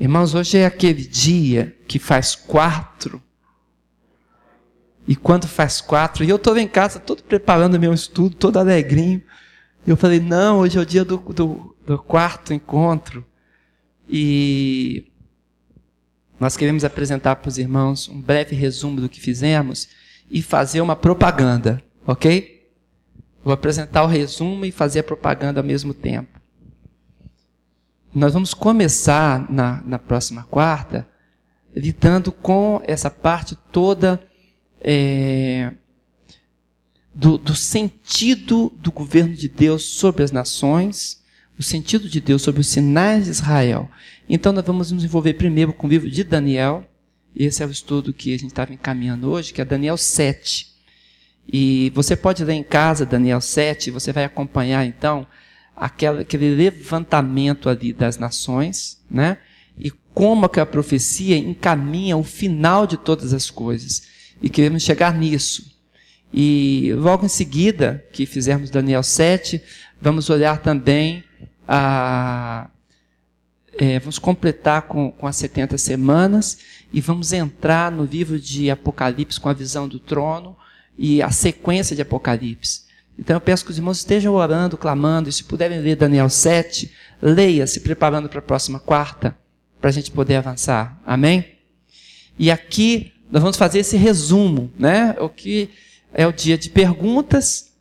Irmãos, hoje é aquele dia que faz quatro. E quando faz quatro, e eu estou em casa todo preparando meu estudo, todo alegrinho. Eu falei, não, hoje é o dia do, do, do quarto encontro. E nós queremos apresentar para os irmãos um breve resumo do que fizemos e fazer uma propaganda, ok? Vou apresentar o resumo e fazer a propaganda ao mesmo tempo. Nós vamos começar na, na próxima quarta lidando com essa parte toda é, do, do sentido do governo de Deus sobre as nações, o sentido de Deus sobre os sinais de Israel. Então, nós vamos nos envolver primeiro com o livro de Daniel. Esse é o estudo que a gente estava encaminhando hoje, que é Daniel 7. E você pode ler em casa Daniel 7, você vai acompanhar então aquele, aquele levantamento ali das nações, né? E como que a profecia encaminha o final de todas as coisas. E queremos chegar nisso. E logo em seguida, que fizermos Daniel 7, vamos olhar também a. É, vamos completar com, com as 70 semanas e vamos entrar no livro de Apocalipse com a visão do trono e a sequência de Apocalipse. Então eu peço que os irmãos estejam orando, clamando, e se puderem ler Daniel 7, leia, se preparando para a próxima quarta, para a gente poder avançar. Amém? E aqui nós vamos fazer esse resumo, né? O que é o dia de perguntas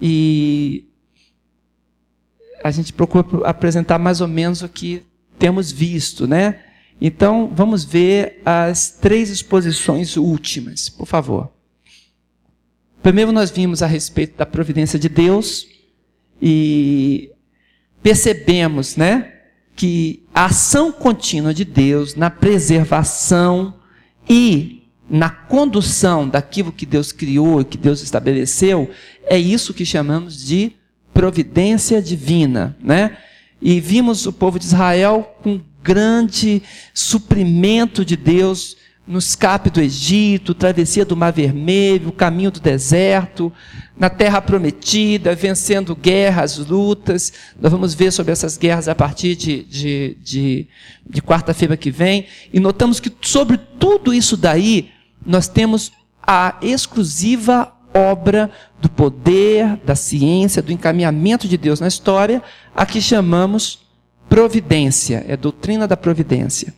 e a gente procura apresentar mais ou menos o que temos visto, né? Então, vamos ver as três exposições últimas, por favor. Primeiro, nós vimos a respeito da providência de Deus e percebemos, né, que a ação contínua de Deus na preservação e na condução daquilo que Deus criou e que Deus estabeleceu, é isso que chamamos de providência divina, né? E vimos o povo de Israel com grande suprimento de Deus no escape do Egito, travessia do Mar Vermelho, caminho do deserto, na terra prometida, vencendo guerras, lutas. Nós vamos ver sobre essas guerras a partir de, de, de, de quarta-feira que vem. E notamos que sobre tudo isso daí, nós temos a exclusiva obra do poder, da ciência, do encaminhamento de Deus na história, a que chamamos providência, é doutrina da providência.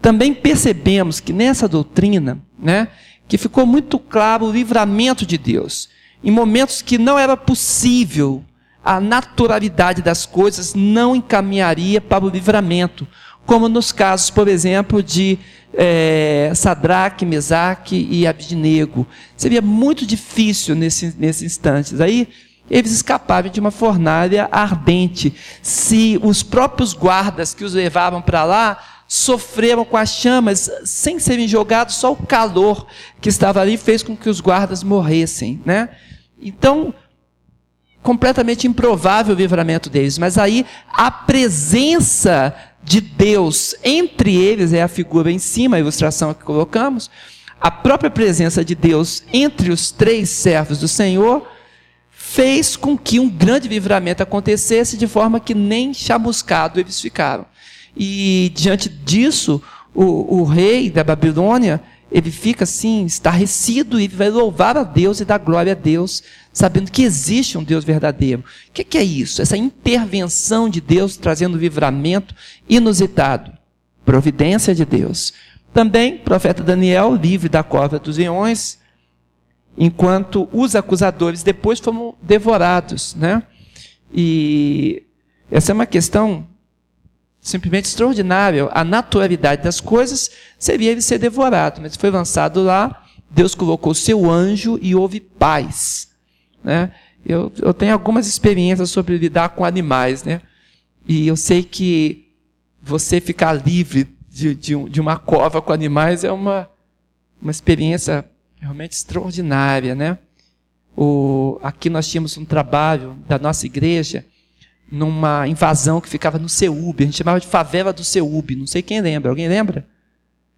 Também percebemos que nessa doutrina, né, que ficou muito claro o livramento de Deus, em momentos que não era possível, a naturalidade das coisas não encaminharia para o livramento, como nos casos, por exemplo, de é, Sadraque, Mesaque e Abidnego. Seria muito difícil nesse, nesses instantes. Aí eles escapavam de uma fornalha ardente. Se os próprios guardas que os levavam para lá sofreram com as chamas, sem serem jogados, só o calor que estava ali fez com que os guardas morressem. Né? Então, completamente improvável o livramento deles. Mas aí a presença de Deus entre eles é a figura em cima, a ilustração que colocamos. A própria presença de Deus entre os três servos do Senhor fez com que um grande livramento acontecesse de forma que nem chamuscado eles ficaram. E diante disso, o, o rei da Babilônia ele fica assim, estarrecido e vai louvar a Deus e dar glória a Deus, sabendo que existe um Deus verdadeiro. O que, que é isso? Essa intervenção de Deus trazendo livramento inusitado. Providência de Deus. Também, profeta Daniel, livre da cova dos leões, enquanto os acusadores depois foram devorados. Né? E essa é uma questão simplesmente extraordinário. A naturalidade das coisas seria ele ser devorado, mas foi lançado lá, Deus colocou seu anjo e houve paz. Né? Eu, eu tenho algumas experiências sobre lidar com animais, né? E eu sei que você ficar livre de, de, de uma cova com animais é uma, uma experiência realmente extraordinária, né? O, aqui nós tínhamos um trabalho da nossa igreja numa invasão que ficava no Ceúbe. A gente chamava de favela do Ceúbe. Não sei quem lembra. Alguém lembra?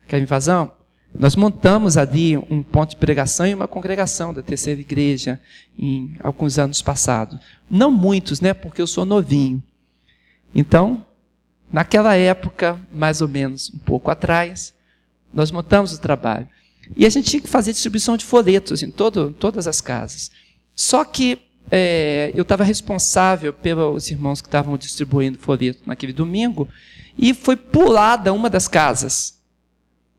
Aquela invasão? Nós montamos ali um ponto de pregação e uma congregação da terceira igreja em alguns anos passados. Não muitos, né? Porque eu sou novinho. Então, naquela época, mais ou menos um pouco atrás, nós montamos o trabalho. E a gente tinha que fazer distribuição de folhetos em todo, todas as casas. Só que é, eu estava responsável pelos irmãos que estavam distribuindo folheto naquele domingo, e foi pulada uma das casas.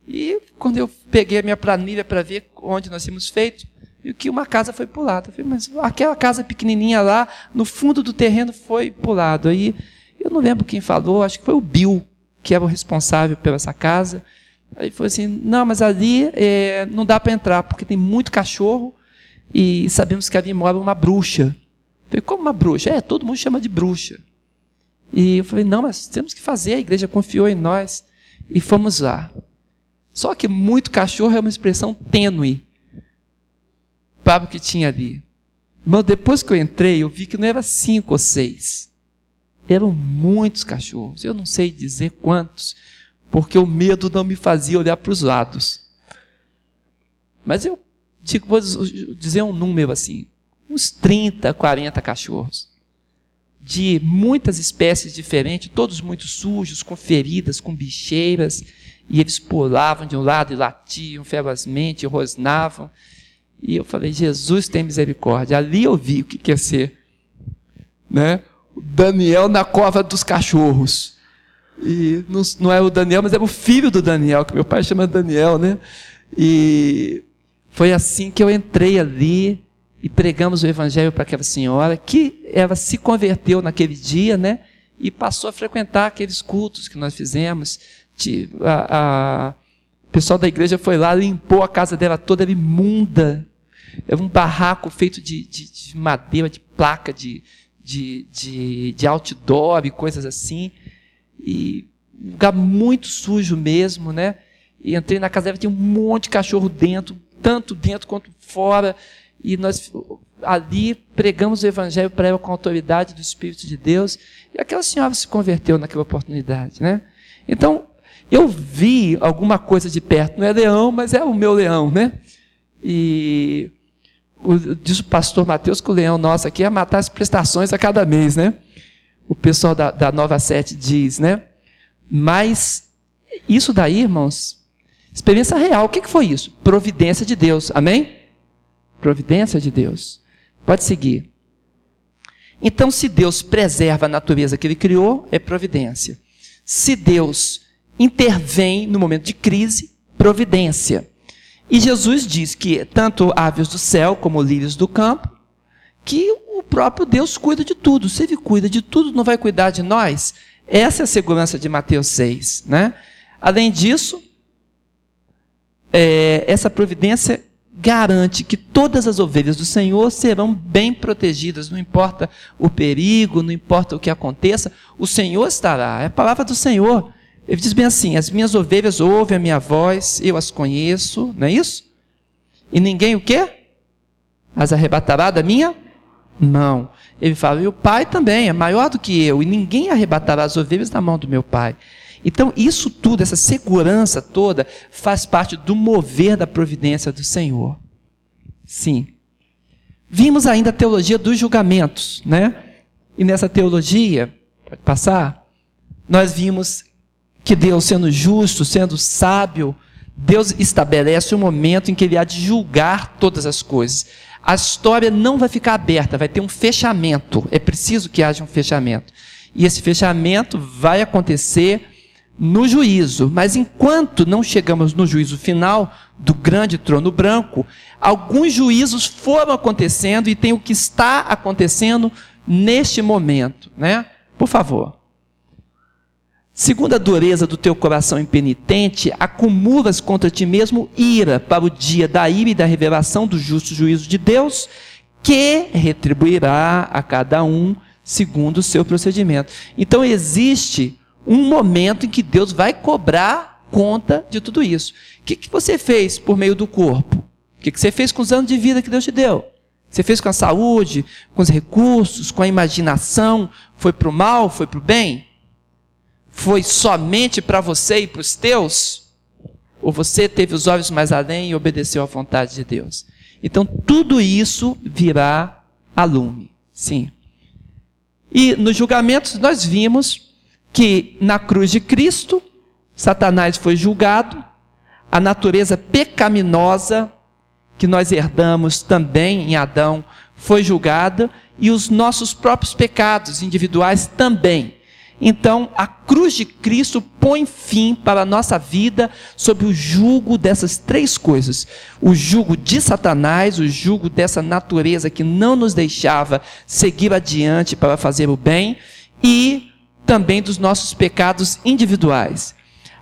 E quando eu peguei a minha planilha para ver onde nós tínhamos feito, e que uma casa foi pulada. Eu falei, mas aquela casa pequenininha lá, no fundo do terreno, foi pulado. Aí eu não lembro quem falou, acho que foi o Bill, que era o responsável pela essa casa. Aí foi assim, não, mas ali é, não dá para entrar, porque tem muito cachorro e sabemos que ali mora uma bruxa. Eu falei, como uma bruxa? É, todo mundo chama de bruxa. E eu falei, não, mas temos que fazer, a igreja confiou em nós. E fomos lá. Só que muito cachorro é uma expressão tênue para o que tinha ali. Mas depois que eu entrei, eu vi que não era cinco ou seis. Eram muitos cachorros. Eu não sei dizer quantos, porque o medo não me fazia olhar para os lados. Mas eu digo, vou dizer um número assim: uns 30, 40 cachorros de muitas espécies diferentes, todos muito sujos, com feridas, com bicheiras, e eles pulavam de um lado e latiam ferozmente, rosnavam. E eu falei, Jesus tem misericórdia. Ali eu vi o que quer ser, né? Daniel na cova dos cachorros. E não, não é o Daniel, mas é o filho do Daniel, que meu pai chama Daniel, né? E foi assim que eu entrei ali e pregamos o evangelho para aquela senhora, que ela se converteu naquele dia, né? E passou a frequentar aqueles cultos que nós fizemos. A, a, o pessoal da igreja foi lá, limpou a casa dela toda, imunda. Era um barraco feito de, de, de madeira, de placa, de, de, de, de outdoor e coisas assim. E um lugar muito sujo mesmo, né? E entrei na casa dela, tinha um monte de cachorro dentro, tanto dentro quanto fora e nós ali pregamos o evangelho para ela com a autoridade do Espírito de Deus, e aquela senhora se converteu naquela oportunidade, né? Então, eu vi alguma coisa de perto, não é leão, mas é o meu leão, né? E diz o pastor Mateus que o leão nosso aqui é matar as prestações a cada mês, né? O pessoal da, da Nova Sete diz, né? Mas isso daí, irmãos, experiência real, o que, foi isso? Providência de Deus, amém? Providência de Deus. Pode seguir. Então, se Deus preserva a natureza que ele criou, é providência. Se Deus intervém no momento de crise, providência. E Jesus diz que tanto aves do céu como lírios do campo, que o próprio Deus cuida de tudo. Se ele cuida de tudo, não vai cuidar de nós? Essa é a segurança de Mateus 6. Né? Além disso, é, essa providência garante que todas as ovelhas do Senhor serão bem protegidas, não importa o perigo, não importa o que aconteça, o Senhor estará. É a palavra do Senhor. Ele diz bem assim: as minhas ovelhas ouvem a minha voz, eu as conheço, não é isso? E ninguém o quê? As arrebatará da minha mão. Ele fala, e o Pai também é maior do que eu, e ninguém arrebatará as ovelhas da mão do meu Pai. Então, isso tudo, essa segurança toda, faz parte do mover da providência do Senhor. Sim. Vimos ainda a teologia dos julgamentos, né? E nessa teologia, pode passar, nós vimos que Deus, sendo justo, sendo sábio, Deus estabelece um momento em que Ele há de julgar todas as coisas. A história não vai ficar aberta, vai ter um fechamento. É preciso que haja um fechamento. E esse fechamento vai acontecer no juízo. Mas enquanto não chegamos no juízo final do grande trono branco, alguns juízos foram acontecendo e tem o que está acontecendo neste momento, né? Por favor. Segundo a dureza do teu coração impenitente, acumulas contra ti mesmo ira para o dia da ira e da revelação do justo juízo de Deus, que retribuirá a cada um segundo o seu procedimento. Então existe um momento em que Deus vai cobrar conta de tudo isso. O que, que você fez por meio do corpo? O que, que você fez com os anos de vida que Deus te deu? Você fez com a saúde, com os recursos, com a imaginação? Foi para o mal? Foi para o bem? Foi somente para você e para os teus? Ou você teve os olhos mais além e obedeceu à vontade de Deus? Então, tudo isso virá a lume. Sim. E nos julgamentos nós vimos que na cruz de Cristo, Satanás foi julgado, a natureza pecaminosa que nós herdamos também em Adão foi julgada e os nossos próprios pecados individuais também. Então, a cruz de Cristo põe fim para a nossa vida sob o jugo dessas três coisas: o jugo de Satanás, o jugo dessa natureza que não nos deixava seguir adiante para fazer o bem, e também dos nossos pecados individuais.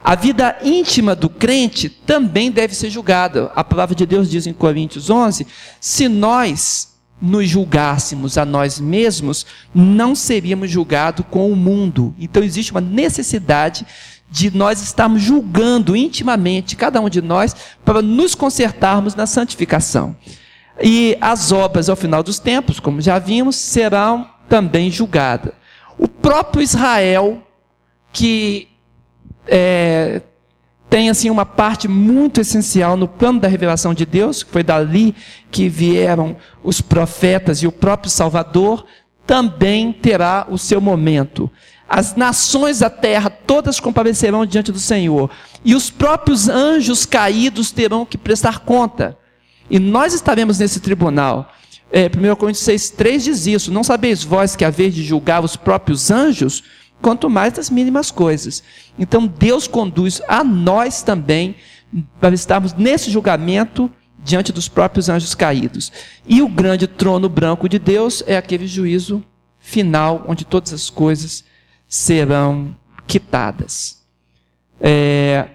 A vida íntima do crente também deve ser julgada. A palavra de Deus diz em Coríntios 11: se nós nos julgássemos a nós mesmos, não seríamos julgados com o mundo. Então existe uma necessidade de nós estarmos julgando intimamente cada um de nós para nos consertarmos na santificação. E as obras ao final dos tempos, como já vimos, serão também julgadas. O próprio Israel, que é, tem assim uma parte muito essencial no plano da revelação de Deus, que foi dali que vieram os profetas e o próprio Salvador, também terá o seu momento. As nações da terra todas comparecerão diante do Senhor, e os próprios anjos caídos terão que prestar conta. E nós estaremos nesse tribunal. É, 1 Coríntios 6,3 diz isso: Não sabeis vós que a vez de julgar os próprios anjos, quanto mais das mínimas coisas. Então Deus conduz a nós também para estarmos nesse julgamento diante dos próprios anjos caídos. E o grande trono branco de Deus é aquele juízo final, onde todas as coisas serão quitadas. É,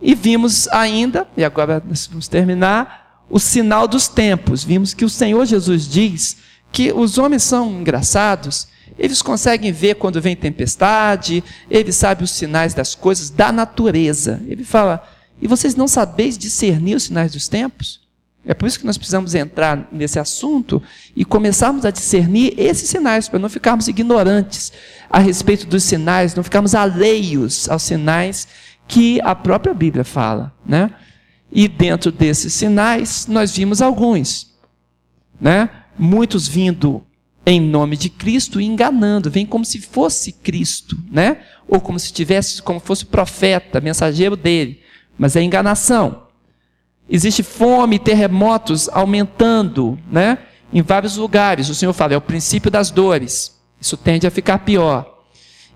e vimos ainda, e agora vamos terminar, o sinal dos tempos. Vimos que o Senhor Jesus diz que os homens são engraçados eles conseguem ver quando vem tempestade, eles sabem os sinais das coisas da natureza. Ele fala: e vocês não sabeis discernir os sinais dos tempos? É por isso que nós precisamos entrar nesse assunto e começarmos a discernir esses sinais, para não ficarmos ignorantes a respeito dos sinais, não ficarmos alheios aos sinais que a própria Bíblia fala. Né? E dentro desses sinais, nós vimos alguns. Né? Muitos vindo em nome de Cristo enganando, vem como se fosse Cristo, né? Ou como se tivesse, como fosse profeta, mensageiro dele, mas é enganação. Existe fome, terremotos aumentando, né? Em vários lugares. O Senhor fala, é o princípio das dores. Isso tende a ficar pior.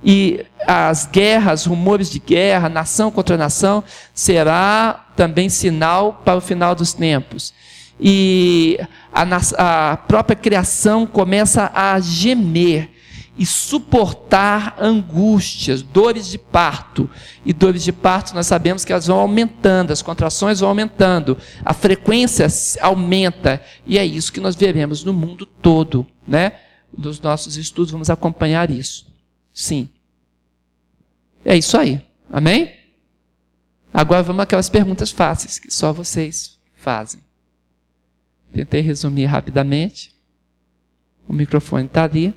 E as guerras, rumores de guerra, nação contra nação, será também sinal para o final dos tempos e a, a própria criação começa a gemer e suportar angústias, dores de parto. E dores de parto nós sabemos que elas vão aumentando, as contrações vão aumentando, a frequência aumenta, e é isso que nós veremos no mundo todo, né? Nos nossos estudos vamos acompanhar isso. Sim. É isso aí. Amém? Agora vamos aquelas perguntas fáceis que só vocês fazem. Tentei resumir rapidamente. O microfone está ali.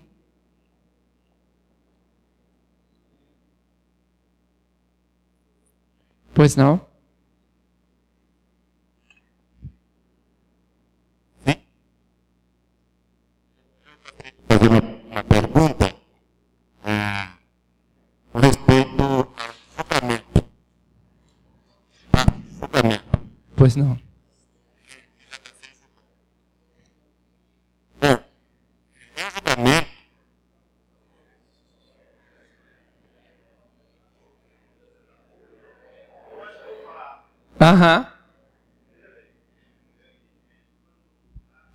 Pois não? Fazer uma, uma pergunta a respeito ao julgamento. Julgamento. Pois não. Aham.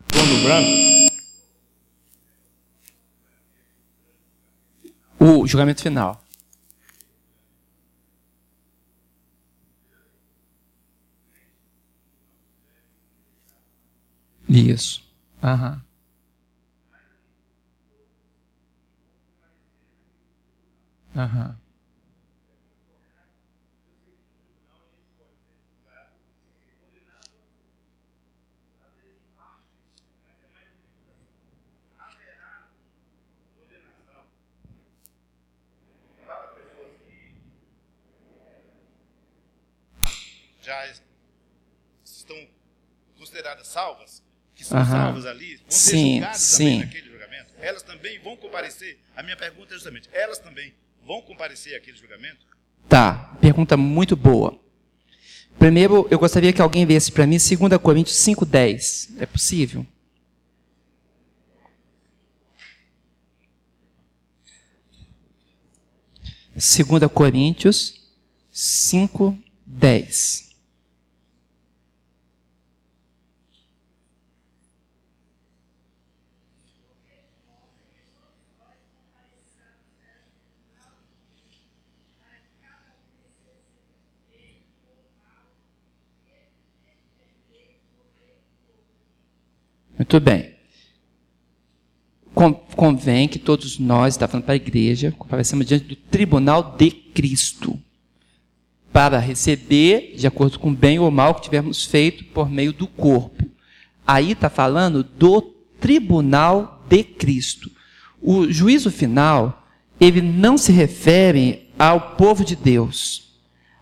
Trono branco? O julgamento final. Isso. Aham. Aham. já estão consideradas salvas, que são salvas ali, vão sim, ser julgadas sim. também naquele julgamento, elas também vão comparecer. A minha pergunta é justamente, elas também vão comparecer àquele julgamento? Tá, pergunta muito boa. Primeiro, eu gostaria que alguém viesse para mim 2 Coríntios 5,10. É possível? Segunda Coríntios 5, 10. Muito bem. Convém que todos nós, está falando para a igreja, comparecemos diante do tribunal de Cristo, para receber, de acordo com o bem ou mal que tivermos feito por meio do corpo. Aí está falando do tribunal de Cristo. O juízo final, ele não se refere ao povo de Deus.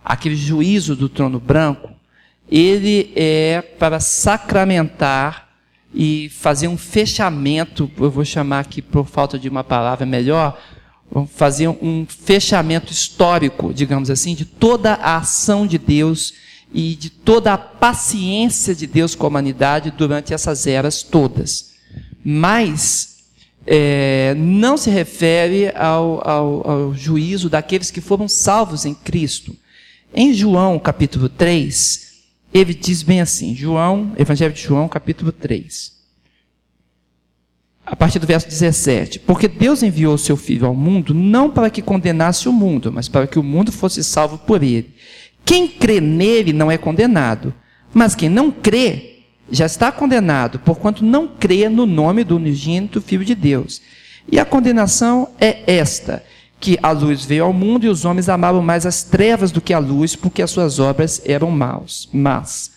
Aquele juízo do trono branco, ele é para sacramentar e fazer um fechamento, eu vou chamar aqui por falta de uma palavra melhor, fazer um fechamento histórico, digamos assim, de toda a ação de Deus e de toda a paciência de Deus com a humanidade durante essas eras todas. Mas é, não se refere ao, ao, ao juízo daqueles que foram salvos em Cristo. Em João capítulo 3, ele diz bem assim, João, Evangelho de João, capítulo 3. A partir do verso 17. Porque Deus enviou o seu Filho ao mundo não para que condenasse o mundo, mas para que o mundo fosse salvo por ele. Quem crê nele não é condenado, mas quem não crê já está condenado, porquanto não crê no nome do unigênito Filho de Deus. E a condenação é esta: que a luz veio ao mundo e os homens amavam mais as trevas do que a luz, porque as suas obras eram maus, mas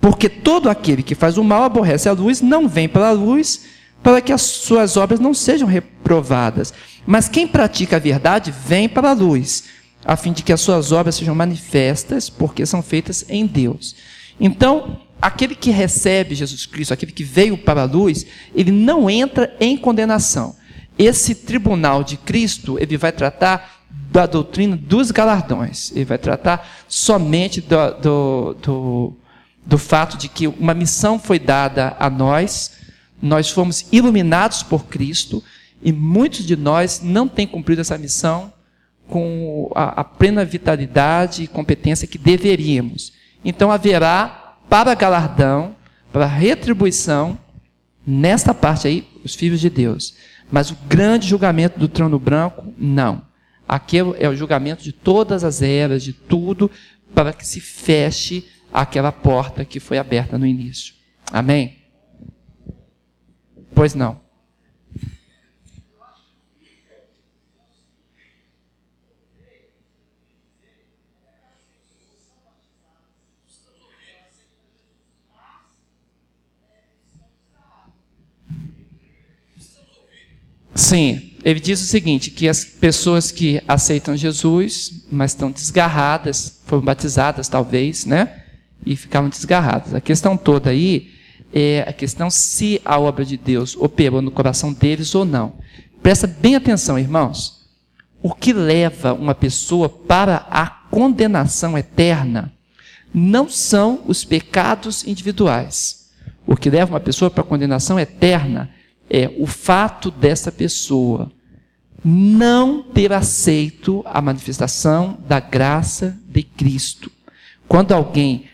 porque todo aquele que faz o mal aborrece a luz, não vem para a luz, para que as suas obras não sejam reprovadas. Mas quem pratica a verdade vem para a luz, a fim de que as suas obras sejam manifestas, porque são feitas em Deus. Então, aquele que recebe Jesus Cristo, aquele que veio para a luz, ele não entra em condenação esse tribunal de Cristo, ele vai tratar da doutrina dos galardões. Ele vai tratar somente do, do, do, do fato de que uma missão foi dada a nós, nós fomos iluminados por Cristo, e muitos de nós não têm cumprido essa missão com a, a plena vitalidade e competência que deveríamos. Então haverá para galardão, para retribuição, nesta parte aí, os filhos de Deus. Mas o grande julgamento do trono branco, não. Aquele é o julgamento de todas as eras, de tudo, para que se feche aquela porta que foi aberta no início. Amém? Pois não. Sim, ele diz o seguinte: que as pessoas que aceitam Jesus, mas estão desgarradas, foram batizadas talvez, né? E ficaram desgarradas. A questão toda aí é a questão se a obra de Deus operou no coração deles ou não. Presta bem atenção, irmãos. O que leva uma pessoa para a condenação eterna não são os pecados individuais. O que leva uma pessoa para a condenação eterna é o fato dessa pessoa não ter aceito a manifestação da graça de Cristo. Quando alguém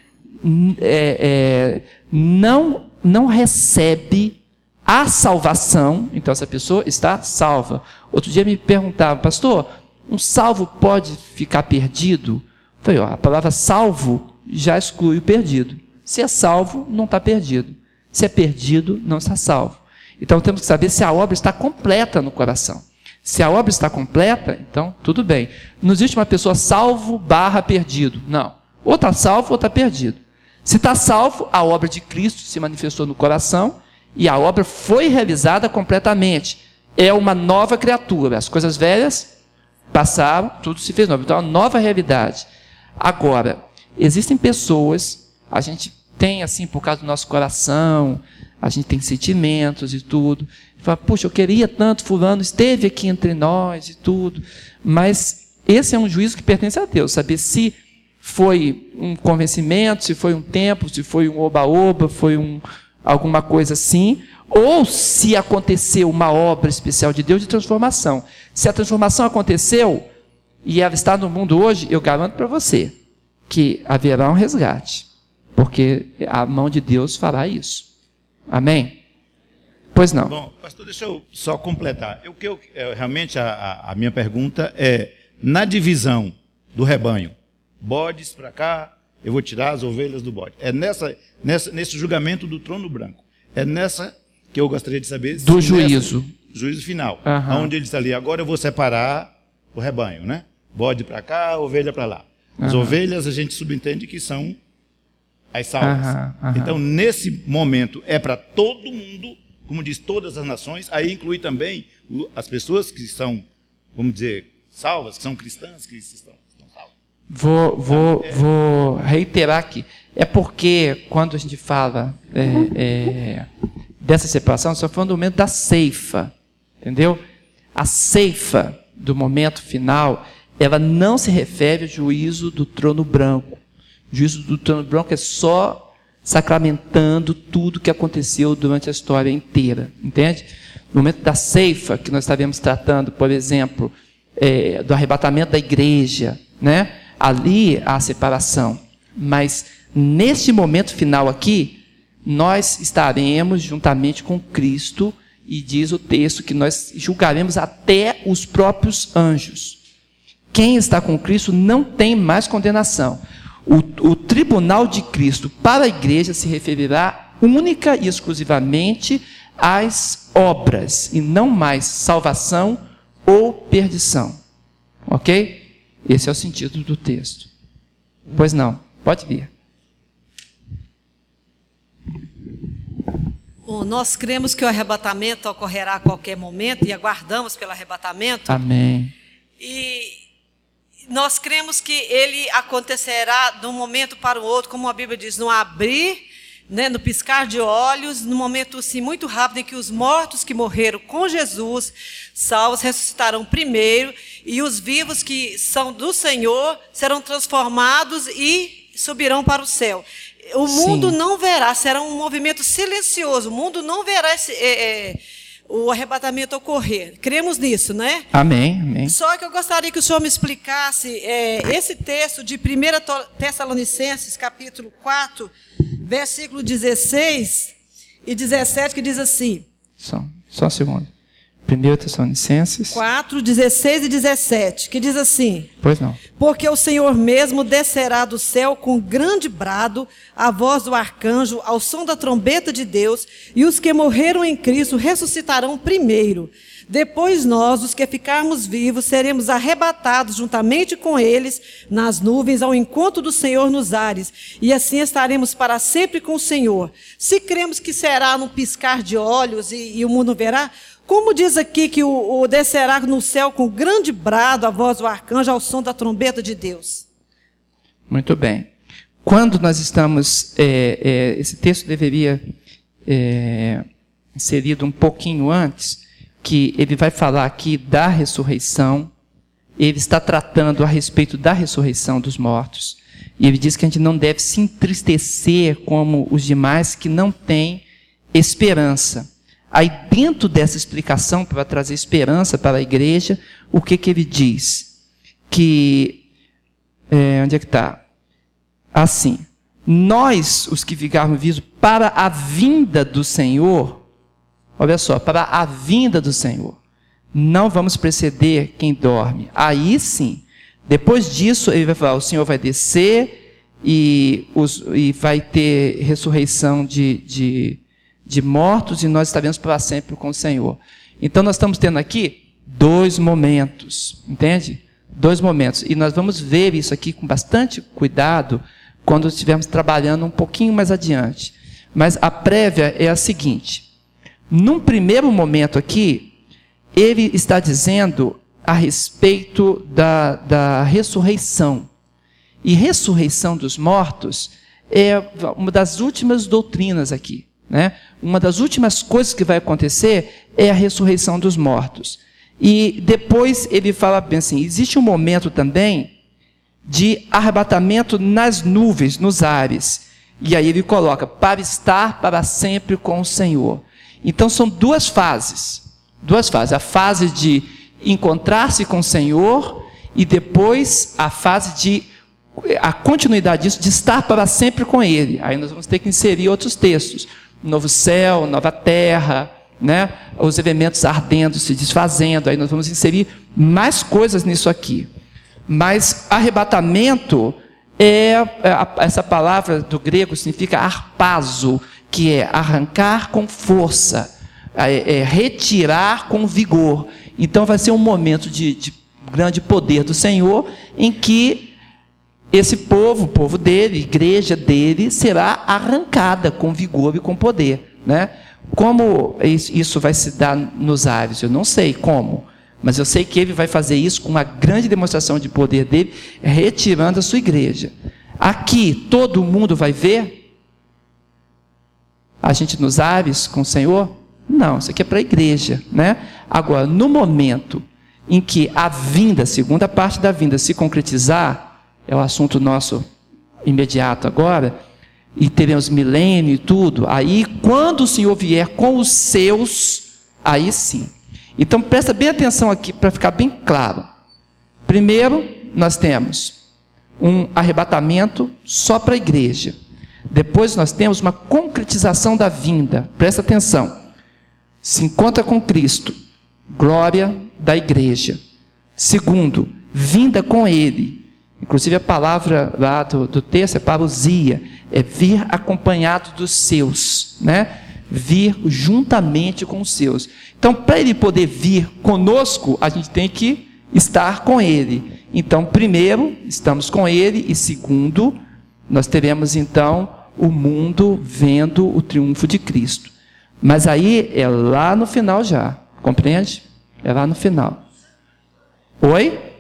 é, é, não, não recebe a salvação, então essa pessoa está salva. Outro dia me perguntava, pastor, um salvo pode ficar perdido? Falei, ó, a palavra salvo já exclui o perdido. Se é salvo, não está perdido. Se é perdido, não está salvo. Então temos que saber se a obra está completa no coração. Se a obra está completa, então tudo bem. Não existe uma pessoa salvo barra perdido. Não. Ou está salvo ou está perdido. Se está salvo, a obra de Cristo se manifestou no coração e a obra foi realizada completamente. É uma nova criatura. As coisas velhas passaram, tudo se fez novo. Então é uma nova realidade. Agora, existem pessoas, a gente tem assim por causa do nosso coração, a gente tem sentimentos e tudo. Fala, puxa, eu queria tanto, fulano esteve aqui entre nós e tudo. Mas esse é um juízo que pertence a Deus, saber se foi um convencimento, se foi um tempo, se foi um oba-oba, foi um, alguma coisa assim, ou se aconteceu uma obra especial de Deus de transformação. Se a transformação aconteceu e ela está no mundo hoje, eu garanto para você que haverá um resgate, porque a mão de Deus fará isso. Amém? Pois não. Bom, pastor, deixa eu só completar. Eu, que eu, é, realmente a, a, minha pergunta é, na divisão do rebanho, bodes para cá, eu vou tirar as ovelhas do bode. É nessa, nessa, nesse julgamento do trono branco. É nessa que eu gostaria de saber. Do juízo. Nessa, juízo final. Uhum. Onde ele está ali, agora eu vou separar o rebanho, né? Bode para cá, ovelha para lá. As uhum. ovelhas a gente subentende que são as salvas. Então, nesse momento, é para todo mundo como diz todas as nações, aí inclui também as pessoas que são, vamos dizer, salvas, que são cristãs, que estão, estão salvas. Vou, vou, é. vou reiterar aqui. É porque quando a gente fala é, é, dessa separação, só falando do momento da ceifa, entendeu? A ceifa do momento final, ela não se refere ao juízo do trono branco. Juízo do trono branco é só sacramentando tudo que aconteceu durante a história inteira, entende? No momento da ceifa, que nós estávamos tratando, por exemplo, é, do arrebatamento da igreja, né? ali há separação. Mas neste momento final aqui, nós estaremos juntamente com Cristo, e diz o texto que nós julgaremos até os próprios anjos. Quem está com Cristo não tem mais condenação. O, o tribunal de Cristo para a igreja se referirá única e exclusivamente às obras, e não mais salvação ou perdição. Ok? Esse é o sentido do texto. Pois não, pode vir. Bom, nós cremos que o arrebatamento ocorrerá a qualquer momento e aguardamos pelo arrebatamento. Amém. E nós cremos que ele acontecerá de um momento para o outro, como a Bíblia diz, no abrir, né, no piscar de olhos, no momento assim, muito rápido em que os mortos que morreram com Jesus, salvos, ressuscitarão primeiro, e os vivos que são do Senhor serão transformados e subirão para o céu. O mundo Sim. não verá, será um movimento silencioso, o mundo não verá esse. É, é, o arrebatamento ocorrer. Cremos nisso, né? Amém, amém. Só que eu gostaria que o senhor me explicasse é, esse texto de 1 Tessalonicenses, capítulo 4, versículo 16 e 17, que diz assim. Só, só um segundo. 1 Tessalonicenses 4, 16 e 17, que diz assim: Pois não. Porque o Senhor mesmo descerá do céu com grande brado, a voz do arcanjo, ao som da trombeta de Deus, e os que morreram em Cristo ressuscitarão primeiro. Depois nós, os que ficarmos vivos, seremos arrebatados juntamente com eles nas nuvens ao encontro do Senhor nos ares, e assim estaremos para sempre com o Senhor. Se cremos que será num piscar de olhos e, e o mundo verá, como diz aqui que o, o descerá no céu com grande brado a voz do arcanjo ao som da trombeta de Deus? Muito bem. Quando nós estamos, é, é, esse texto deveria é, inserido um pouquinho antes, que ele vai falar aqui da ressurreição. Ele está tratando a respeito da ressurreição dos mortos. E ele diz que a gente não deve se entristecer como os demais que não têm esperança. Aí, dentro dessa explicação, para trazer esperança para a igreja, o que, que ele diz? Que. É, onde é que está? Assim. Nós, os que ficarmos vivos, para a vinda do Senhor, olha só, para a vinda do Senhor, não vamos preceder quem dorme. Aí sim, depois disso, ele vai falar: o Senhor vai descer e, os, e vai ter ressurreição de, de de mortos e nós estaremos para sempre com o Senhor. Então nós estamos tendo aqui dois momentos, entende? Dois momentos. E nós vamos ver isso aqui com bastante cuidado quando estivermos trabalhando um pouquinho mais adiante. Mas a prévia é a seguinte: num primeiro momento aqui, ele está dizendo a respeito da, da ressurreição. E ressurreição dos mortos é uma das últimas doutrinas aqui Né? Uma das últimas coisas que vai acontecer é a ressurreição dos mortos. E depois ele fala bem assim: existe um momento também de arrebatamento nas nuvens, nos ares. E aí ele coloca para estar para sempre com o Senhor. Então são duas fases. Duas fases. A fase de encontrar-se com o Senhor e depois a fase de a continuidade disso, de estar para sempre com Ele. Aí nós vamos ter que inserir outros textos. Novo céu, nova terra, né? os elementos ardendo, se desfazendo. Aí nós vamos inserir mais coisas nisso aqui. Mas arrebatamento é, é essa palavra do grego significa arpazo, que é arrancar com força, é, é retirar com vigor. Então vai ser um momento de, de grande poder do Senhor em que esse povo, o povo dele, igreja dele, será arrancada com vigor e com poder. Né? Como isso vai se dar nos ares? Eu não sei como, mas eu sei que ele vai fazer isso com uma grande demonstração de poder dele, retirando a sua igreja. Aqui todo mundo vai ver a gente nos ares com o Senhor? Não, isso aqui é para a igreja, né? Agora, no momento em que a vinda, a segunda parte da vinda se concretizar, é o assunto nosso imediato agora, e teremos milênio e tudo, aí quando o Senhor vier com os seus, aí sim. Então presta bem atenção aqui para ficar bem claro. Primeiro, nós temos um arrebatamento só para a igreja. Depois nós temos uma concretização da vinda. Presta atenção. Se encontra com Cristo, glória da igreja. Segundo, vinda com Ele. Inclusive a palavra lá do, do texto é parousia, é vir acompanhado dos seus, né? Vir juntamente com os seus. Então, para ele poder vir conosco, a gente tem que estar com ele. Então, primeiro, estamos com ele, e segundo, nós teremos então o mundo vendo o triunfo de Cristo. Mas aí é lá no final já, compreende? É lá no final. Oi?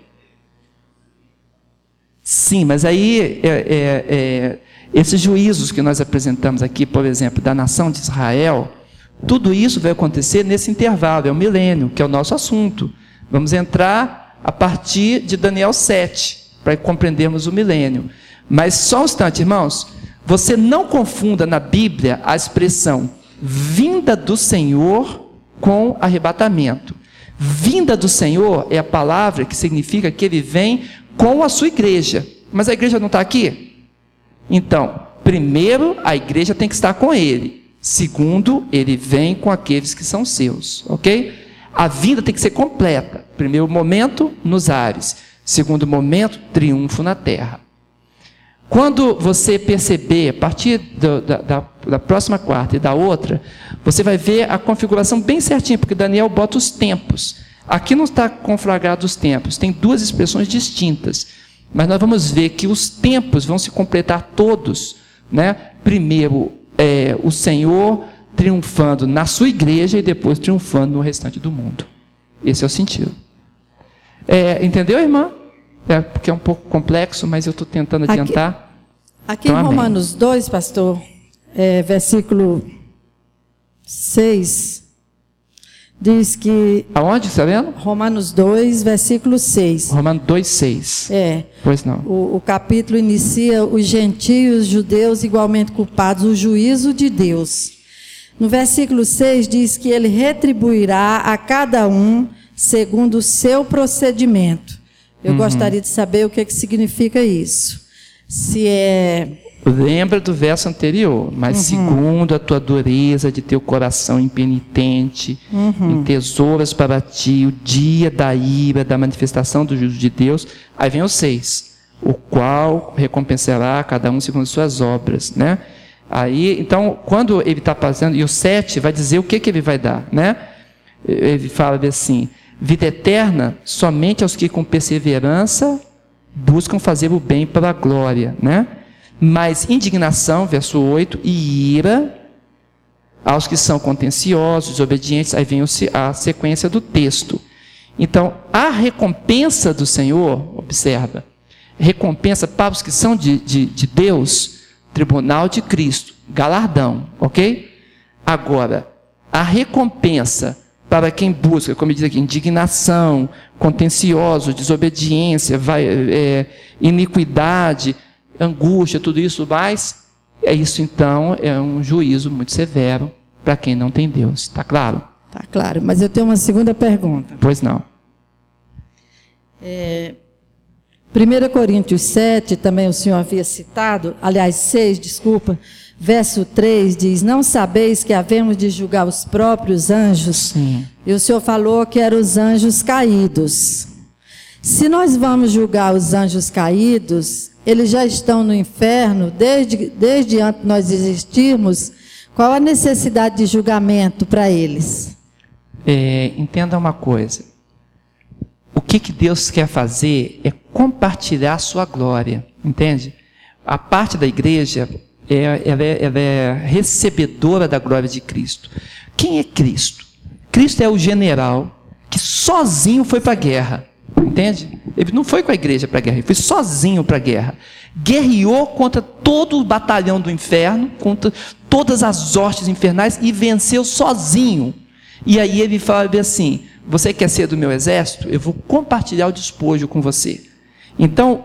Sim, mas aí é, é, é, esses juízos que nós apresentamos aqui, por exemplo, da nação de Israel, tudo isso vai acontecer nesse intervalo, é o milênio, que é o nosso assunto. Vamos entrar a partir de Daniel 7, para compreendermos o milênio. Mas só um instante, irmãos, você não confunda na Bíblia a expressão vinda do Senhor com arrebatamento. Vinda do Senhor é a palavra que significa que ele vem com a sua igreja. Mas a igreja não está aqui? Então, primeiro, a igreja tem que estar com ele. Segundo, ele vem com aqueles que são seus. Ok? A vinda tem que ser completa. Primeiro momento, nos ares. Segundo momento, triunfo na terra. Quando você perceber, a partir do, da, da, da, próxima quarta e da outra, você vai ver a configuração bem certinha, porque Daniel bota os tempos. Aqui não está conflagrado os tempos, tem duas expressões distintas. Mas nós vamos ver que os tempos vão se completar todos. Né? Primeiro, é, o Senhor triunfando na sua igreja e depois triunfando no restante do mundo. Esse é o sentido. É, entendeu, irmã? É, porque é um pouco complexo, mas eu estou tentando adiantar. Aqui, aqui então, em Romanos amém. 2, pastor, é, versículo 6, diz que. Aonde, está vendo? Romanos 2, versículo 6. Romanos 2, 6. É. Pois não. O, o capítulo inicia os gentios, os judeus igualmente culpados, o juízo de Deus. No versículo 6 diz que ele retribuirá a cada um segundo o seu procedimento. Eu uhum. gostaria de saber o que, é que significa isso. Se é. Lembra do verso anterior, mas uhum. segundo a tua dureza de teu coração impenitente, uhum. em tesouras para ti, o dia da ira, da manifestação do juízo de Deus. Aí vem o seis, o qual recompensará cada um segundo as suas obras, né? Aí, então, quando ele está fazendo, e o sete vai dizer o que, que ele vai dar, né? Ele fala assim: Vida eterna somente aos que com perseverança buscam fazer o bem pela glória, né? Mas indignação, verso 8, e ira aos que são contenciosos, obedientes, aí vem a sequência do texto. Então, a recompensa do Senhor, observa, recompensa para os que são de, de, de Deus, tribunal de Cristo, galardão, ok? Agora, a recompensa para quem busca, como diz aqui, indignação, contencioso, desobediência, vai, é, iniquidade, angústia, tudo isso mais, é isso então, é um juízo muito severo para quem não tem Deus. Está claro? Está claro, mas eu tenho uma segunda pergunta. Pois não. É, 1 Coríntios 7, também o senhor havia citado, aliás, 6, desculpa, verso 3 diz: Não sabeis que havemos de julgar os próprios anjos? Sim. E o senhor falou que eram os anjos caídos. Se nós vamos julgar os anjos caídos, eles já estão no inferno desde, desde antes de nós existirmos. Qual a necessidade de julgamento para eles? É, entenda uma coisa. O que, que Deus quer fazer é compartilhar a sua glória, entende? A parte da igreja, é, ela, é, ela é recebedora da glória de Cristo. Quem é Cristo? Cristo é o general que sozinho foi para a guerra, entende? Ele não foi com a igreja para a guerra, ele foi sozinho para a guerra. Guerreou contra todo o batalhão do inferno, contra todas as hostes infernais e venceu sozinho. E aí ele fala assim: Você quer ser do meu exército? Eu vou compartilhar o despojo com você. Então,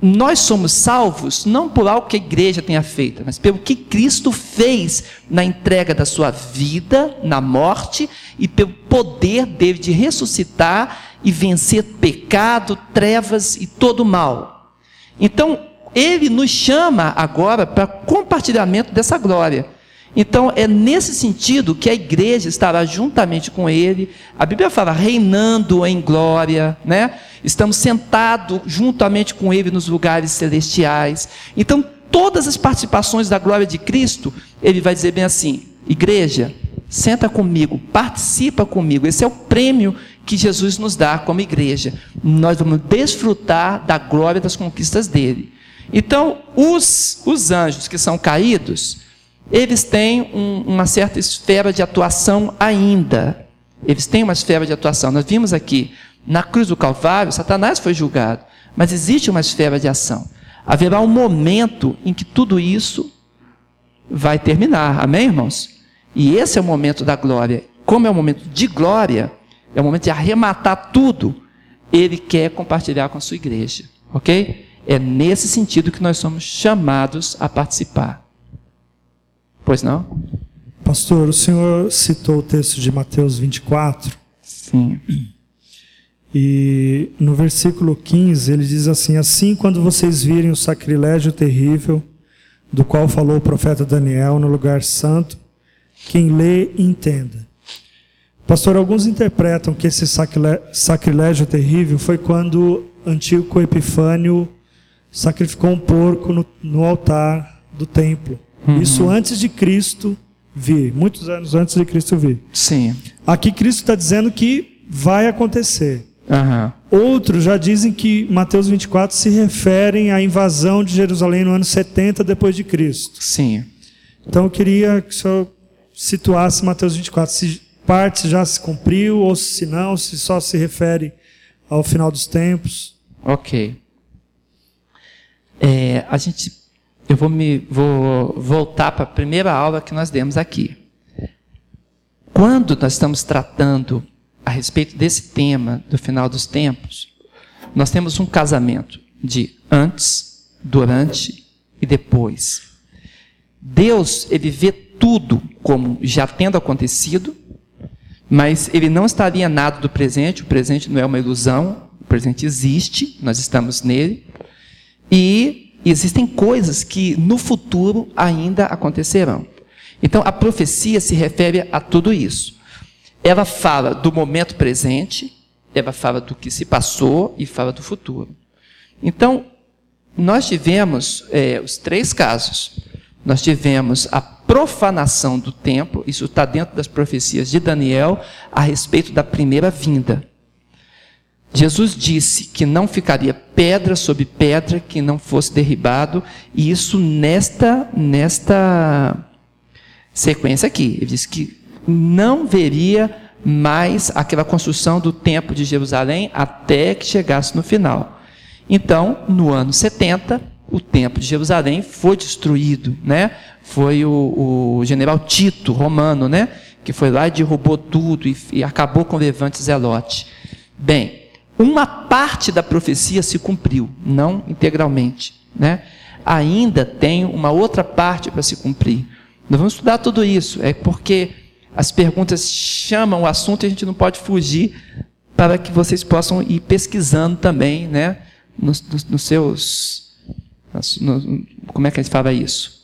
nós somos salvos não por algo que a igreja tenha feito, mas pelo que Cristo fez na entrega da sua vida, na morte, e pelo poder dele de ressuscitar e vencer pecado, trevas e todo mal. Então, ele nos chama agora para compartilhamento dessa glória. Então, é nesse sentido que a igreja estará juntamente com ele. A Bíblia fala reinando em glória, né? Estamos sentados juntamente com ele nos lugares celestiais. Então, todas as participações da glória de Cristo, ele vai dizer bem assim: igreja, senta comigo, participa comigo. Esse é o prêmio que Jesus nos dá como igreja. Nós vamos desfrutar da glória das conquistas dele. Então, os, os anjos que são caídos, eles têm um, uma certa esfera de atuação ainda. Eles têm uma esfera de atuação. Nós vimos aqui, na cruz do Calvário, Satanás foi julgado, mas existe uma esfera de ação. Haverá um momento em que tudo isso vai terminar. Amém, irmãos? E esse é o momento da glória. Como é o momento de glória, é o momento de arrematar tudo, ele quer compartilhar com a sua igreja. Ok? É nesse sentido que nós somos chamados a participar. Pois não? Pastor, o senhor citou o texto de Mateus 24. Sim. E no versículo 15 ele diz assim: Assim, quando vocês virem o sacrilégio terrível, do qual falou o profeta Daniel no lugar santo, quem lê, entenda. Pastor, alguns interpretam que esse sacrilégio terrível foi quando Antíoco Epifânio sacrificou um porco no, no altar do templo. Uhum. Isso antes de Cristo vir, muitos anos antes de Cristo vir. Sim. Aqui Cristo está dizendo que vai acontecer. Uhum. Outros já dizem que Mateus 24 se referem à invasão de Jerusalém no ano 70 depois de Cristo. Sim. Então eu queria que o senhor situasse Mateus 24, se parte já se cumpriu ou se não, se só se refere ao final dos tempos. Ok. É, a gente eu vou, me, vou voltar para a primeira aula que nós demos aqui. Quando nós estamos tratando a respeito desse tema do final dos tempos, nós temos um casamento de antes, durante e depois. Deus, ele vê tudo como já tendo acontecido, mas ele não está alienado do presente, o presente não é uma ilusão, o presente existe, nós estamos nele, e existem coisas que no futuro ainda acontecerão. Então a profecia se refere a tudo isso. Ela fala do momento presente, ela fala do que se passou e fala do futuro. Então, nós tivemos é, os três casos. Nós tivemos a profanação do templo, isso está dentro das profecias de Daniel a respeito da primeira vinda. Jesus disse que não ficaria pedra sobre pedra que não fosse derribado, e isso nesta nesta sequência aqui. Ele disse que não veria mais aquela construção do templo de Jerusalém até que chegasse no final. Então, no ano 70, o templo de Jerusalém foi destruído, né? Foi o, o general Tito, romano, né? Que foi lá e derrubou tudo e, e acabou com o levante zelote. Bem, uma parte da profecia se cumpriu, não integralmente, né? Ainda tem uma outra parte para se cumprir. Nós vamos estudar tudo isso, é porque as perguntas chamam o assunto e a gente não pode fugir para que vocês possam ir pesquisando também, né? Nos, nos, nos seus. No, como é que a gente fala isso?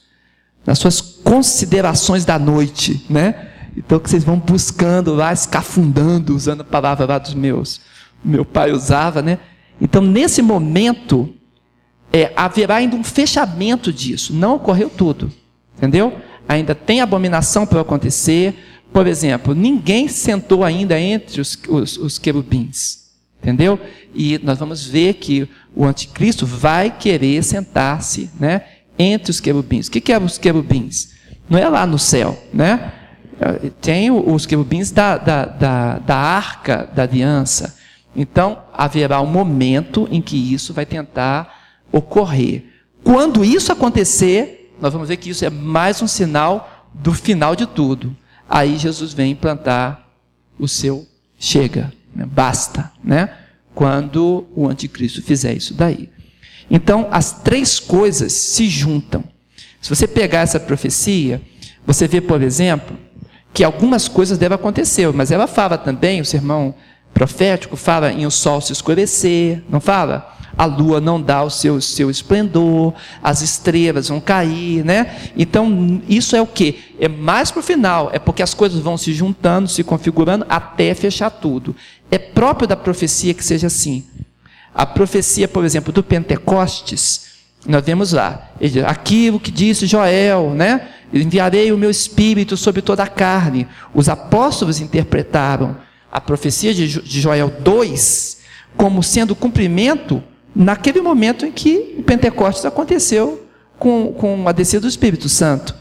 Nas suas considerações da noite, né? Então que vocês vão buscando lá, escafundando, usando a palavra lá dos meus. Meu pai usava, né? Então, nesse momento, é, haverá ainda um fechamento disso. Não ocorreu tudo. Entendeu? Ainda tem abominação para acontecer, por exemplo, ninguém sentou ainda entre os, os, os querubins. Entendeu? E nós vamos ver que o anticristo vai querer sentar-se né, entre os querubins. O que, é os querubins? Não é lá no céu, né? Tem os querubins da, da, da, da arca da aliança. Então, haverá um momento em que isso vai tentar ocorrer. Quando isso acontecer, nós vamos ver que isso é mais um sinal do final de tudo. Aí Jesus vem implantar o seu chega, né? basta, né? Quando o anticristo fizer isso daí. Então, as três coisas se juntam. Se você pegar essa profecia, você vê, por exemplo, que algumas coisas devem acontecer, mas ela fala também, o sermão profético fala em o sol se escurecer, não fala? a lua não dá o seu, seu esplendor, as estrelas vão cair, né? Então, isso é o que? É mais para o final, é porque as coisas vão se juntando, se configurando, até fechar tudo. É próprio da profecia que seja assim. A profecia, por exemplo, do Pentecostes, nós vemos lá, aquilo que disse Joel, né? Enviarei o meu espírito sobre toda a carne. Os apóstolos interpretaram a profecia de Joel 2 como sendo cumprimento naquele momento em que o Pentecostes aconteceu com, com a descida do Espírito Santo.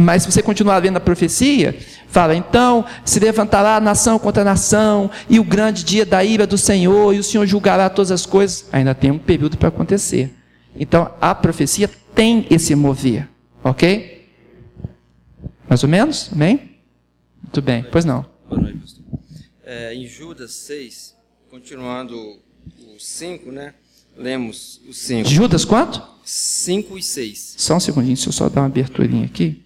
Mas se você continuar lendo a profecia, fala: então se levantará nação contra nação, e o grande dia da ira do Senhor, e o Senhor julgará todas as coisas. Ainda tem um período para acontecer. Então a profecia tem esse mover, ok? Mais ou menos? Amém? Muito bem, pois não. Boa noite, pastor. É, em Judas 6, continuando o 5, né? Lemos os cinco. Judas quanto? 5 e 6. Só um segundinho, deixa eu só dar uma aberturinha aqui.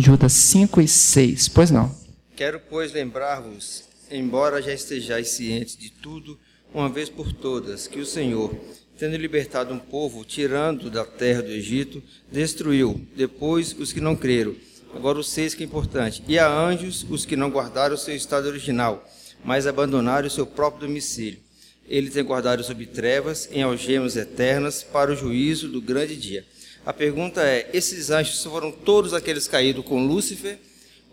Judas 5 e 6. Pois não. Quero, pois, lembrar-vos, embora já estejais cientes de tudo, uma vez por todas, que o Senhor, tendo libertado um povo, tirando da terra do Egito, destruiu, depois os que não creram. Agora o seis que é importante. E a anjos, os que não guardaram o seu estado original, mas abandonaram o seu próprio domicílio ele tem guardado sob trevas, em algemas eternas, para o juízo do grande dia. A pergunta é: esses anjos foram todos aqueles caídos com Lúcifer?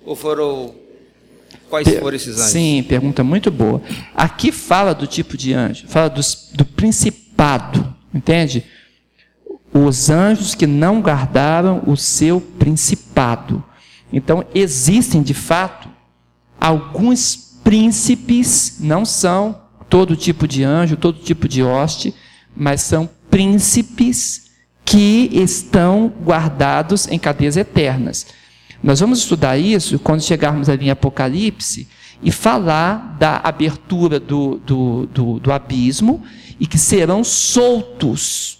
Ou foram. Quais foram esses anjos? Sim, pergunta muito boa. Aqui fala do tipo de anjo, fala dos, do principado, entende? Os anjos que não guardaram o seu principado. Então, existem de fato alguns príncipes, não são todo tipo de anjo, todo tipo de hoste, mas são príncipes que estão guardados em cadeias eternas. Nós vamos estudar isso quando chegarmos ali em Apocalipse e falar da abertura do, do, do, do abismo e que serão soltos.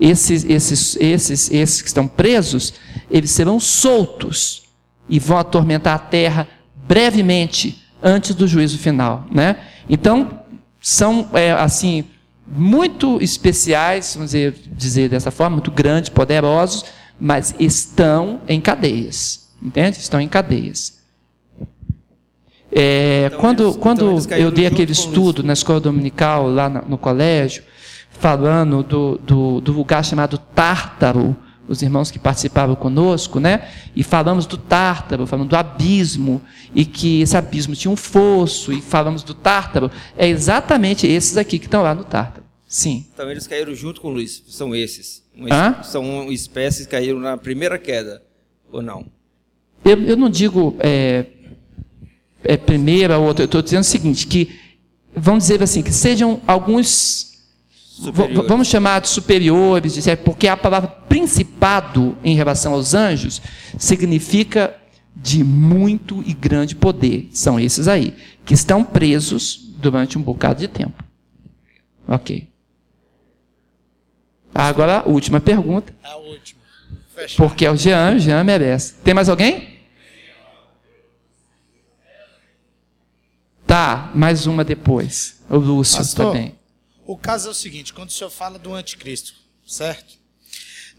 Esses, esses, esses, esses que estão presos, eles serão soltos e vão atormentar a terra brevemente antes do juízo final, né? Então, são é, assim muito especiais, vamos dizer, dizer dessa forma, muito grandes, poderosos, mas estão em cadeias, entende? Estão em cadeias. É, então, quando eles, quando então eu dei aquele estudo na escola dominical, lá no, no colégio, falando do, do, do, lugar chamado Tártaro, os irmãos que participavam conosco, né? E falamos do Tártaro, falamos do abismo, e que esse abismo tinha um fosso, e falamos do Tártaro. É exatamente esses aqui que estão lá no Tártaro. Sim. Então eles caíram junto com Luiz, são esses. Uma, são espécies que caíram na primeira queda, ou não? Eu, eu não digo é, é primeira ou outra, eu estou dizendo o seguinte, que, vamos dizer assim, que sejam alguns Superiores. vamos chamar de superiores, de- porque a palavra principado em relação aos anjos significa de muito e grande poder. São esses aí, que estão presos durante um bocado de tempo. Ok. Agora a última pergunta, A última. Fecha. porque é o Jean, o Jean merece. Tem mais alguém? Tá, mais uma depois. O Lúcio Pastor, também. O caso é o seguinte: quando o senhor fala do anticristo, certo?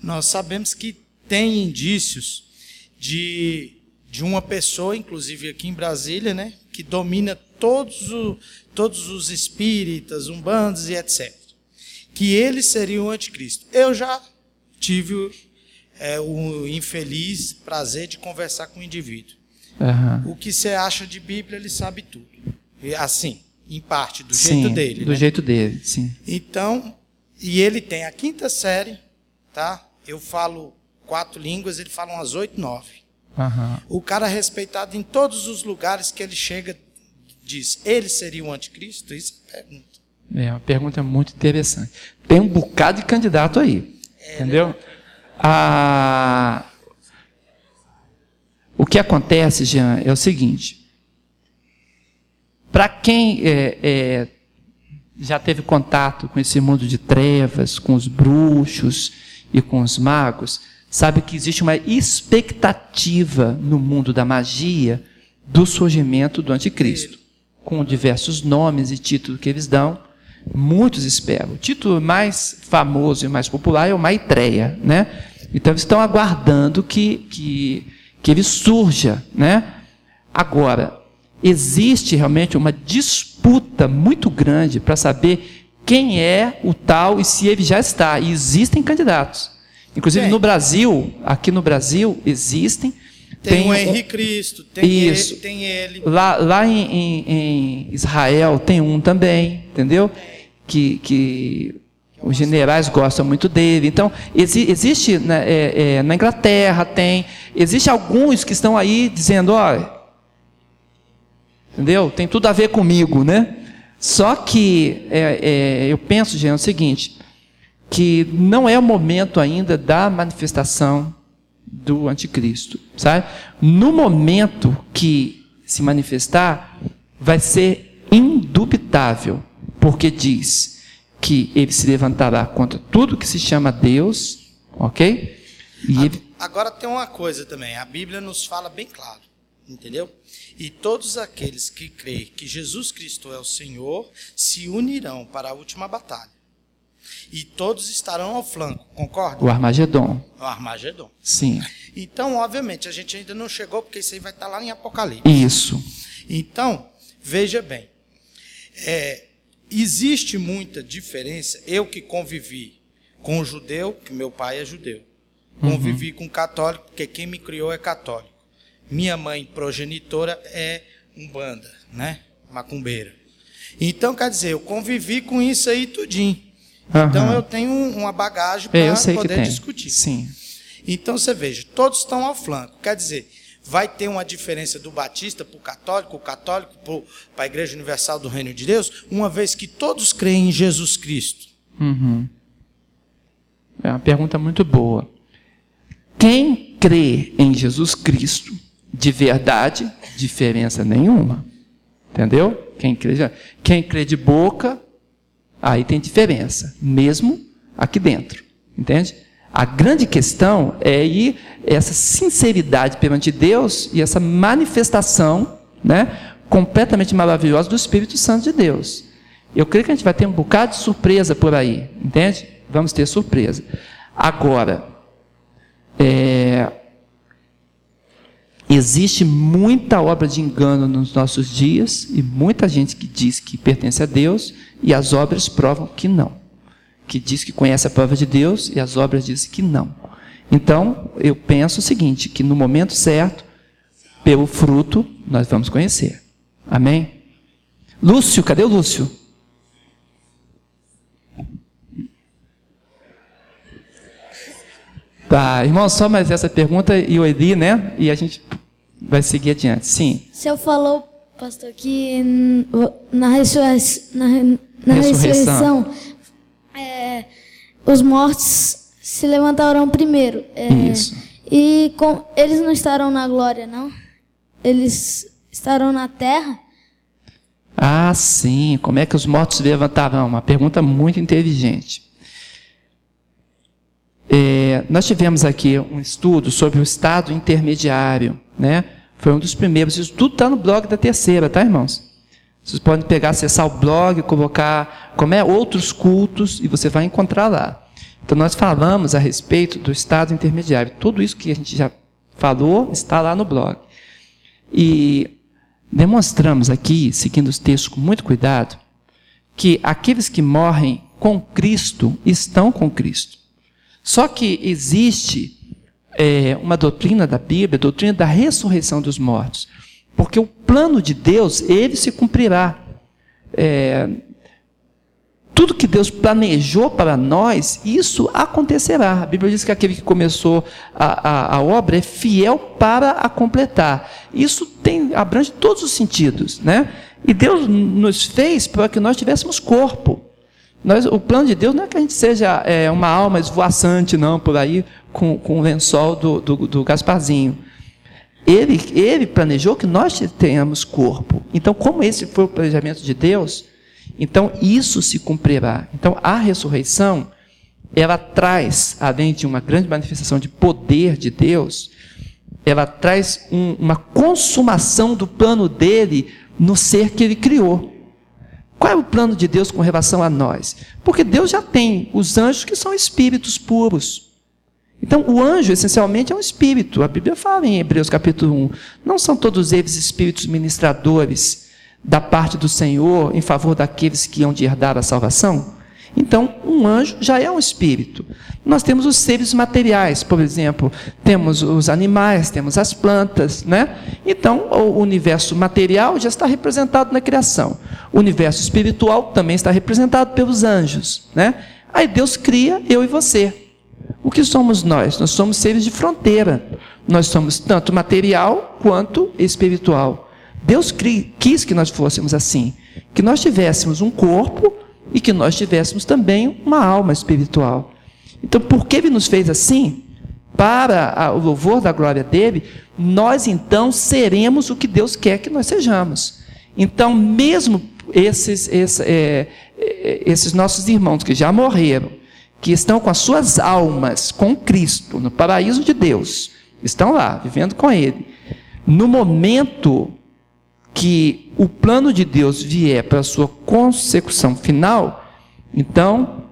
Nós sabemos que tem indícios de, de uma pessoa, inclusive aqui em Brasília, né, que domina todos, o, todos os espíritas, umbandos e etc. Que ele seria o anticristo. Eu já tive é, o infeliz prazer de conversar com o indivíduo. Aham. O que você acha de Bíblia, ele sabe tudo. E, Assim, em parte, do Sim, jeito dele. Do né? jeito dele, sim. Então, e ele tem a quinta série, tá? Eu falo quatro línguas, ele fala umas oito, nove. Aham. O cara é respeitado em todos os lugares que ele chega, diz, ele seria o anticristo? Isso é a pergunta. É uma pergunta muito interessante. Tem um bocado de candidato aí. entendeu? Ah, o que acontece, Jean, é o seguinte. Para quem é, é, já teve contato com esse mundo de trevas, com os bruxos e com os magos, sabe que existe uma expectativa no mundo da magia do surgimento do anticristo, com diversos nomes e títulos que eles dão. Muitos esperam. O título mais famoso e mais popular é o Maitreya, né? Então eles estão aguardando que, que, que ele surja, né? Agora, existe realmente uma disputa muito grande para saber quem é o tal e se ele já está. E existem candidatos. Inclusive Tem. no Brasil, aqui no Brasil, existem. Tem, o um- Henri Cristo, tem Isso. ele, tem ele. Lá, lá em, em- em Israel tem um também, entendeu? Que, que os generais gostam muito dele. Então, exi- existe né, é, é, na Inglaterra, tem. Existe alguns que estão aí dizendo, olha, entendeu? Tem tudo a ver comigo, né? Só que é, é, eu penso, gente, é o seguinte, que não é o momento ainda da manifestação do anticristo, sabe? No momento que se manifestar, vai ser indubitável, porque diz que ele se levantará contra tudo que se chama Deus, ok? E ele, Agora tem uma coisa também, a Bíblia nos fala bem claro, entendeu? E todos aqueles que creem que Jesus Cristo é o Senhor se unirão para a última batalha. E todos estarão ao flanco, concorda? o Armagedon, No Armagedon. sim, Então, obviamente, a gente ainda não chegou, porque isso aí vai estar lá em Apocalipse. isso, Então, veja bem, é, existe muita diferença. Eu que convivi com o judeu, que meu pai é judeu, convivi com o católico, porque quem me criou é católico. Minha mãe progenitora é umbanda, né? Macumbeira. Então, quer dizer, eu convivi com isso aí tudinho. Então, Aham. eu tenho um- uma bagagem É, para poder discutir. sim, Então você veja, todos estão ao flanco. Quer dizer, vai ter uma diferença do batista para o católico, o católico para a Igreja Universal do Reino de Deus, uma vez que todos creem em Jesus Cristo. Uhum. É uma pergunta muito boa. Quem crê em Jesus Cristo, de verdade, diferença nenhuma. Entendeu? Quem crê, quem crê de boca, aí tem diferença, mesmo aqui dentro. Entende? A grande questão é aí essa sinceridade perante Deus e essa manifestação né, completamente maravilhosa do Espírito Santo de Deus. Eu creio que a gente vai ter um bocado de surpresa por aí, entende? Vamos ter surpresa. Agora, é, existe muita obra de engano nos nossos dias e muita gente que diz que pertence a Deus e as obras provam que não. Que diz que conhece a palavra de Deus e as obras dizem que não. Então, eu penso o seguinte, que no momento certo, pelo fruto, nós vamos conhecer. Amém? Lúcio, cadê o Lúcio? Tá, irmão, só mais essa pergunta e o Eli, né? E a gente vai seguir adiante. Sim. O senhor falou, pastor, que na, ressurrei- na, na Ressurreição. ressurreição, os mortos se levantarão primeiro. É, Isso. E com, eles não estarão na glória, não? Eles estarão na terra? Ah, sim. Como é que os mortos se levantarão? Uma pergunta muito inteligente. É, nós tivemos aqui um estudo sobre o estado intermediário, né? Foi um dos primeiros. Isso tudo está no blog da terceira, tá, irmãos? Vocês podem pegar, acessar o blog, colocar como é outros cultos e você vai encontrar lá. Então nós falamos a respeito do estado intermediário. Tudo isso que a gente já falou está lá no blog. E demonstramos aqui, seguindo os textos com muito cuidado, que aqueles que morrem com Cristo estão com Cristo. Só que existe é, uma doutrina da Bíblia, a doutrina da ressurreição dos mortos. Porque o plano de Deus, ele se cumprirá. É, tudo que Deus planejou para nós, isso acontecerá. A Bíblia diz que aquele que começou a, a, a obra é fiel para a completar. Isso tem, abrange todos os sentidos. Né? E Deus nos fez para que nós tivéssemos corpo. Nós, o plano de Deus não é que a gente seja é, uma alma esvoaçante, não, por aí, com, com o lençol do, do, do Gasparzinho. Ele, ele planejou que nós tenhamos corpo. Então, como esse foi o planejamento de Deus, então isso se cumprirá. Então, a ressurreição, ela traz, além de uma grande manifestação de poder de Deus, ela traz um, uma consumação do plano dele no ser que ele criou. Qual é o plano de Deus com relação a nós? Porque Deus já tem os anjos que são espíritos puros. Então, o anjo, essencialmente, é um espírito. A Bíblia fala em Hebreus capítulo 1. Não são todos eles espíritos ministradores da parte do Senhor em favor daqueles que hão de herdar a salvação? Então, um anjo já é um espírito. Nós temos os seres materiais, por exemplo, temos os animais, temos as plantas, né? Então, o universo material já está representado na criação. O universo espiritual também está representado pelos anjos, né? Aí Deus cria eu e você. O que somos nós? Nós somos seres de fronteira. Nós somos tanto material quanto espiritual. Deus quis que nós fôssemos assim, que nós tivéssemos um corpo e que nós tivéssemos também uma alma espiritual. Então, porque ele nos fez assim? Para o louvor da glória dele, nós então seremos o que Deus quer que nós sejamos. Então, mesmo esses, esses, é, é, esses nossos irmãos que já morreram, que estão com as suas almas com Cristo, no paraíso de Deus, estão lá, vivendo com Ele. No momento que o plano de Deus vier para a sua consecução final, então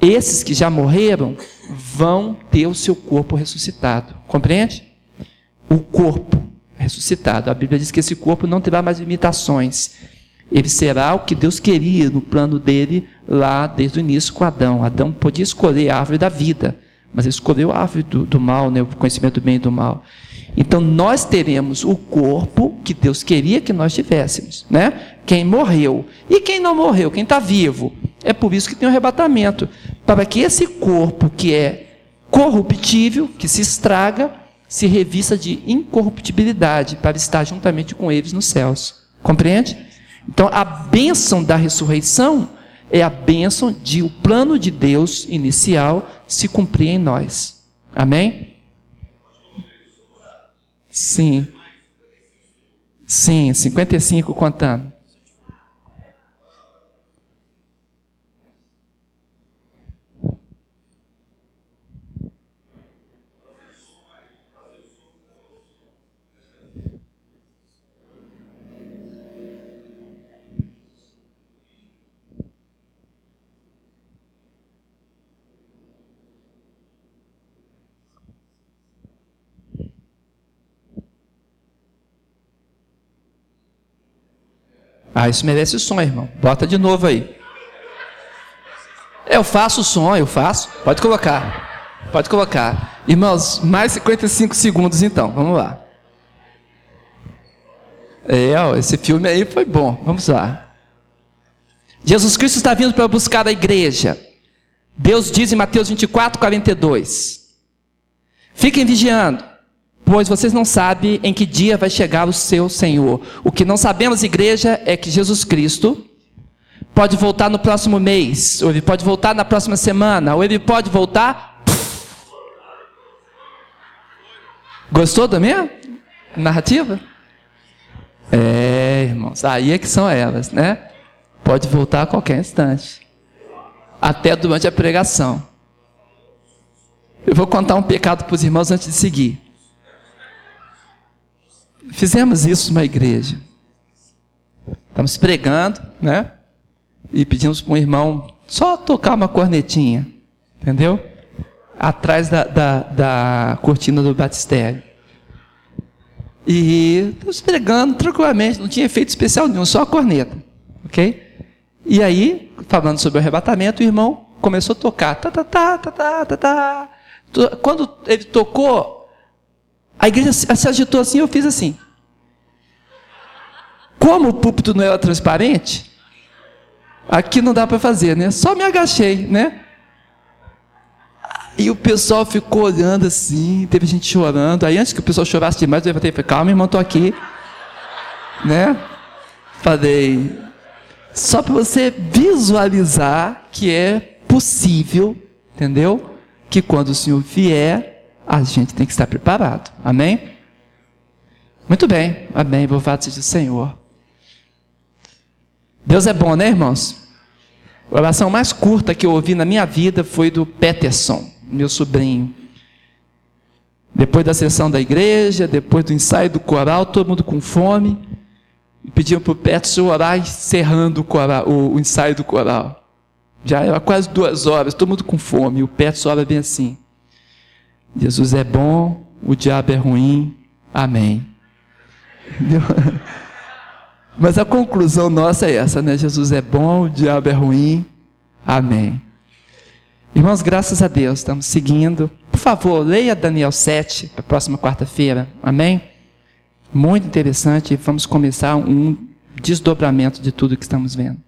esses que já morreram vão ter o seu corpo ressuscitado. Compreende? O corpo ressuscitado. A Bíblia diz que esse corpo não terá mais limitações. Ele será o que Deus queria no plano dele lá desde o início com Adão. Adão podia escolher a árvore da vida, mas ele escolheu a árvore do, do mal, né, o conhecimento do bem e do mal. Então nós teremos o corpo que Deus queria que nós tivéssemos, né? Quem morreu e quem não morreu, quem está vivo. É por isso que tem o arrebatamento, para que esse corpo que é corruptível, que se estraga, se revista de incorruptibilidade para estar juntamente com eles nos céus. Compreende? Então a bênção da ressurreição é a bênção de o plano de Deus inicial se cumprir em nós. Amém? Sim. Sim, 55 contando. Ah, isso merece som, irmão. Bota de novo aí. Eu faço o som, eu faço. Pode colocar. Pode colocar. Irmãos, mais 55 segundos então. Vamos lá. É, ó, esse filme aí foi bom. Vamos lá. Jesus Cristo está vindo para buscar a igreja. Deus diz em Mateus 24, 42. Fiquem vigiando pois vocês não sabem em que dia vai chegar o seu Senhor. O que não sabemos, igreja, é que Jesus Cristo pode voltar no próximo mês, ou ele pode voltar na próxima semana, ou ele pode voltar. Gostou da minha narrativa? É, irmãos, aí é que são elas, né? Pode voltar a qualquer instante, até durante a pregação. Eu vou contar um pecado para os irmãos antes de seguir. Fizemos isso numa igreja. Estamos pregando, né? E pedimos para um irmão só tocar uma cornetinha, entendeu? Atrás da, da, da cortina do batistério. E estamos pregando tranquilamente, não tinha efeito especial nenhum, só a corneta, ok? E aí, falando sobre o arrebatamento, o irmão começou a tocar, tá, tá, tá, tá, tá, tá, tá. Quando ele tocou, a igreja se agitou assim, eu fiz assim. Como o púlpito não era transparente, aqui não dá para fazer, né? Só me agachei, né? E o pessoal ficou olhando assim, teve gente chorando. Aí antes que o pessoal chorasse demais, eu levantei e falei, calma, irmão, tô aqui. Né? Falei, só para você visualizar que é possível, entendeu? Que quando o Senhor vier, a gente tem que estar preparado. Amém? Muito bem, amém. Louvado seja o Senhor. Deus é bom, né, irmãos? A oração mais curta que eu ouvi na minha vida foi do Peterson, meu sobrinho. Depois da sessão da igreja, depois do ensaio do coral, todo mundo com fome. Pediam para o Peterson orar encerrando o, coral, o, o, ensaio do coral. Já era quase duas horas, todo mundo com fome. E o Peterson ora bem assim: Jesus é bom, o diabo é ruim. Amém. Mas a conclusão nossa é essa, né? Jesus é bom, o diabo é ruim. Amém. Irmãos, graças a Deus, estamos seguindo. Por favor, leia Daniel 7 para a próxima quarta-feira. Amém? Muito interessante. Vamos começar um desdobramento de tudo que estamos vendo.